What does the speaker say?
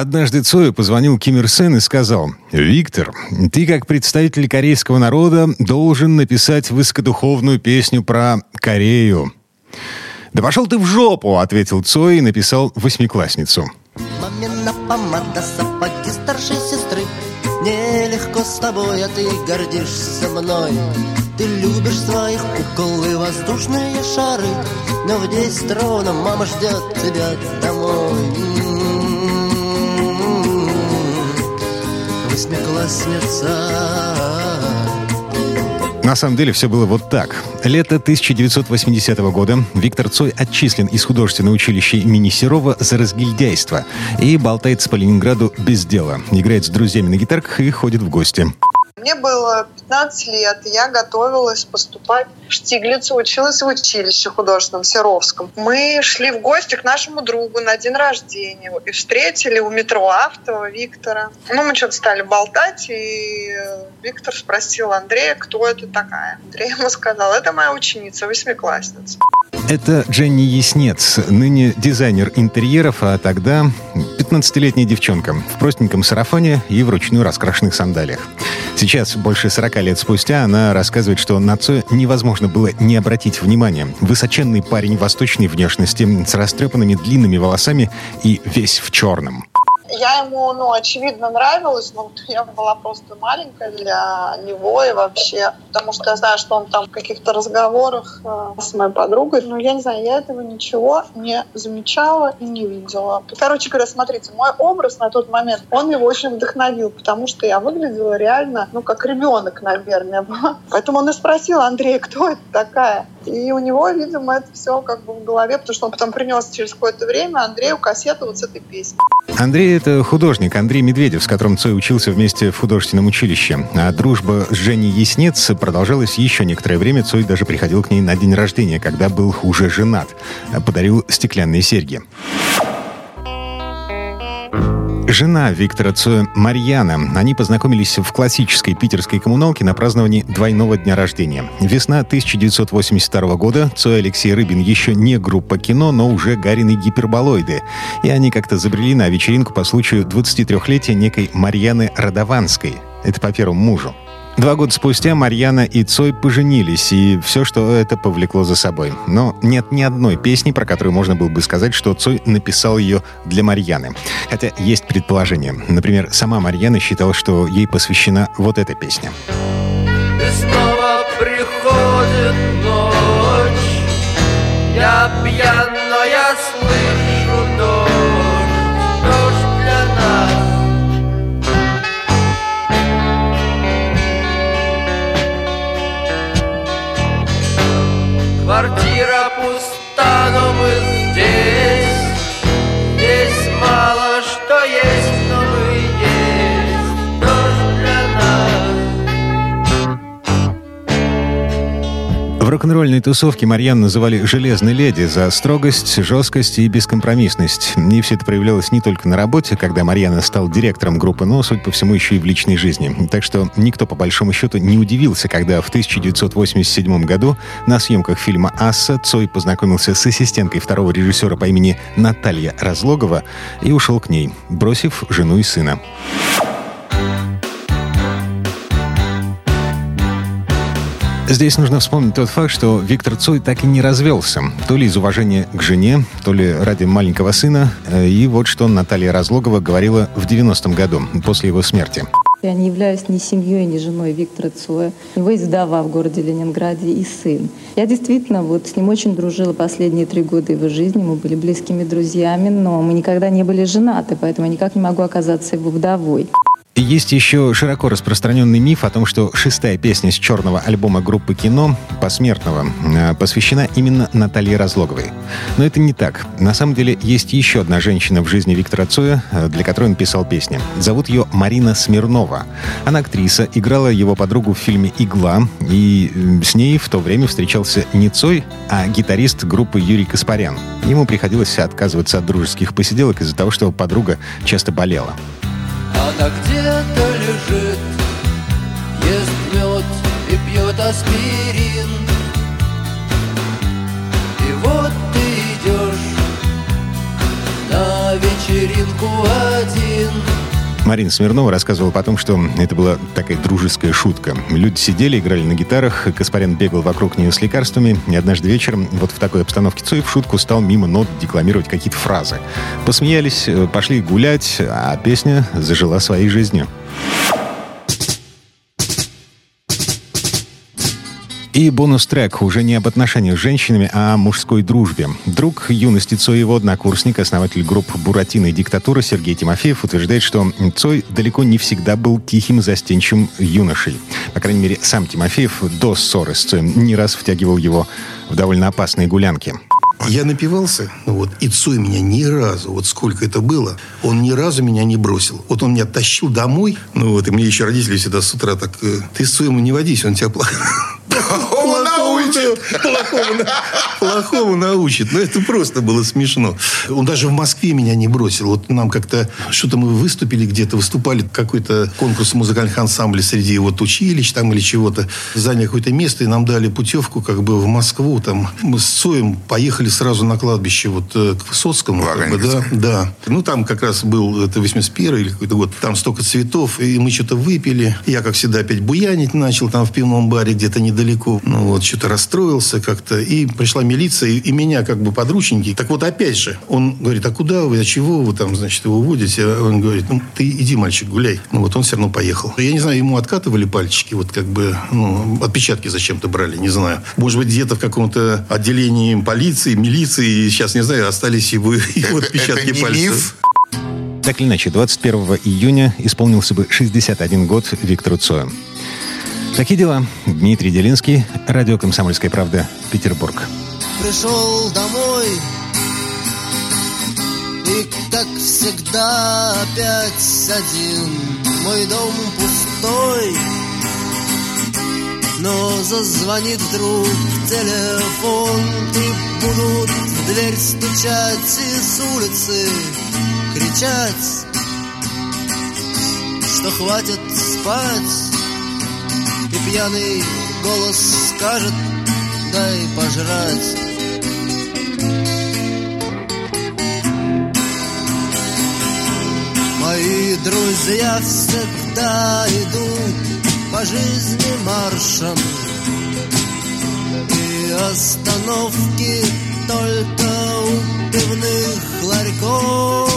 Однажды Цою позвонил Ким Ир Сен и сказал, «Виктор, ты как представитель корейского народа должен написать высокодуховную песню про Корею». «Да пошел ты в жопу!» — ответил Цой и написал «Восьмиклассницу». Мамина помада, сапоги старшей сестры Нелегко с тобой, а ты гордишься мной Ты любишь своих кукол и воздушные шары Но в десять ровно мама ждет тебя домой восьмиклассница. На самом деле все было вот так. Лето 1980 года Виктор Цой отчислен из художественного училища имени Серова за разгильдяйство и болтается по Ленинграду без дела. Играет с друзьями на гитарках и ходит в гости. Мне было 15 лет, я готовилась поступать в Штиглицу, училась в училище художественном Серовском. Мы шли в гости к нашему другу на день рождения и встретили у метро Автова Виктора. Ну, мы что-то стали болтать, и Виктор спросил Андрея, кто это такая. Андрей ему сказал, это моя ученица, восьмиклассница. Это Дженни Яснец, ныне дизайнер интерьеров, а тогда 15-летняя девчонка в простеньком сарафане и вручную раскрашенных сандалиях. Сейчас, больше 40 лет спустя, она рассказывает, что на Цоя невозможно было не обратить внимания. Высоченный парень восточной внешности с растрепанными длинными волосами и весь в черном. Я ему, ну, очевидно, нравилась, но я была просто маленькая для него и вообще, потому что я знаю, что он там в каких-то разговорах э, с моей подругой, но я не знаю, я этого ничего не замечала и не видела. Короче говоря, смотрите, мой образ на тот момент, он его очень вдохновил, потому что я выглядела реально, ну, как ребенок, наверное. Поэтому он и спросил, Андрей, кто это такая? И у него, видимо, это все как бы в голове, потому что он потом принес через какое-то время Андрею кассету вот с этой песней. Андрей — это художник Андрей Медведев, с которым Цой учился вместе в художественном училище. А дружба с Женей Яснец продолжалась еще некоторое время. Цой даже приходил к ней на день рождения, когда был уже женат. Подарил стеклянные серьги. Жена Виктора Цоя Марьяна. Они познакомились в классической питерской коммуналке на праздновании двойного дня рождения. Весна 1982 года. Цой Алексей Рыбин еще не группа кино, но уже Гарины гиперболоиды. И они как-то забрели на вечеринку по случаю 23-летия некой Марьяны Радованской. Это по первому мужу. Два года спустя Марьяна и Цой поженились, и все, что это повлекло за собой. Но нет ни одной песни, про которую можно было бы сказать, что Цой написал ее для Марьяны. Хотя есть предположение. Например, сама Марьяна считала, что ей посвящена вот эта песня. И снова приходит ночь, я пьян, но я слышу рок-н-ролльной тусовке Марьян называли «железной леди» за строгость, жесткость и бескомпромиссность. И все это проявлялось не только на работе, когда Марьяна стал директором группы, но, судя по всему, еще и в личной жизни. Так что никто, по большому счету, не удивился, когда в 1987 году на съемках фильма «Асса» Цой познакомился с ассистенткой второго режиссера по имени Наталья Разлогова и ушел к ней, бросив жену и сына. Здесь нужно вспомнить тот факт, что Виктор Цой так и не развелся. То ли из уважения к жене, то ли ради маленького сына. Э, И вот что Наталья Разлогова говорила в 90-м году, после его смерти. Я не являюсь ни семьей, ни женой Виктора Цоя. У него есть вдова в городе Ленинграде и сын. Я действительно вот с ним очень дружила последние три года его жизни. Мы были близкими друзьями, но мы никогда не были женаты, поэтому я никак не могу оказаться его вдовой. Есть еще широко распространенный миф о том, что шестая песня с черного альбома группы «Кино» «Посмертного» э, посвящена именно Наталье Разлоговой. Но это не так. На самом деле есть еще одна женщина в жизни Виктора Цоя, э, для которой он писал песни. Зовут ее Марина Смирнова. Она актриса, играла его подругу в фильме «Игла», и э, с ней в то время встречался не Цой, а гитарист группы Юрий Каспарян. Ему приходилось отказываться от дружеских посиделок из-за того, что подруга часто болела. Она где-то лежит, ест мед и пьет аспирин. И вот ты идешь на вечеринку один Марина Смирнова рассказывала потом, что это была такая дружеская шутка. Люди сидели, играли на гитарах, Каспарян бегал вокруг нее с лекарствами, и однажды вечером вот в такой обстановке Цой в шутку стал мимо нот декламировать какие-то фразы. Посмеялись, э, пошли гулять, а песня зажила своей жизнью. И бонус-трек уже не об отношениях с женщинами, а о мужской дружбе. Друг юности Цой, его однокурсник, основатель групп «Буратино» и «Диктатура» Сергей Тимофеев утверждает, что Цой далеко не всегда был тихим, застенчивым юношей. По крайней мере, сам Тимофеев до ссоры с Цоем не раз втягивал его в довольно опасные гулянки. Я напивался, ну вот, и Цой меня ни разу, вот сколько это было, он ни разу меня не бросил. Вот он меня тащил домой, ну вот, и мне еще родители всегда с утра так, э, ты с Цоем не водись, он тебя плохо oh. Научит. Плохому, плохому научит. Но ну, это просто было смешно. Он даже в Москве меня не бросил. Вот нам как-то что-то мы выступили где-то, выступали какой-то конкурс музыкальных ансамблей среди вот училищ там или чего-то. Заняли какое-то место и нам дали путевку как бы в Москву. Там мы с Цоем поехали сразу на кладбище вот э, к Высоцкому. Как бы, да, да. Ну там как раз был это 81 или какой-то год. Там столько цветов. И мы что-то выпили. Я, как всегда, опять буянить начал там в пивном баре где-то недалеко. Ну вот, что-то расстроился как-то. И пришла милиция, и, и меня как бы подручники. Так вот, опять же, он говорит, а куда вы, а чего вы там, значит, его уводите? Он говорит, ну, ты иди, мальчик, гуляй. Ну, вот он все равно поехал. Я не знаю, ему откатывали пальчики, вот как бы, ну, отпечатки зачем-то брали, не знаю. Может быть, где-то в каком-то отделении полиции, милиции, сейчас не знаю, остались его, его отпечатки пальцев. Так или иначе, 21 июня исполнился бы 61 год Виктору Цою. Такие дела. Дмитрий Делинский, радио «Комсомольская правда», Петербург. Пришел домой. И, как всегда, опять один. Мой дом пустой. Но зазвонит вдруг телефон. И будут в дверь стучать И с улицы. Кричать Что хватит спать пьяный голос скажет Дай пожрать Мои друзья всегда идут по жизни маршем И остановки только у пивных ларьков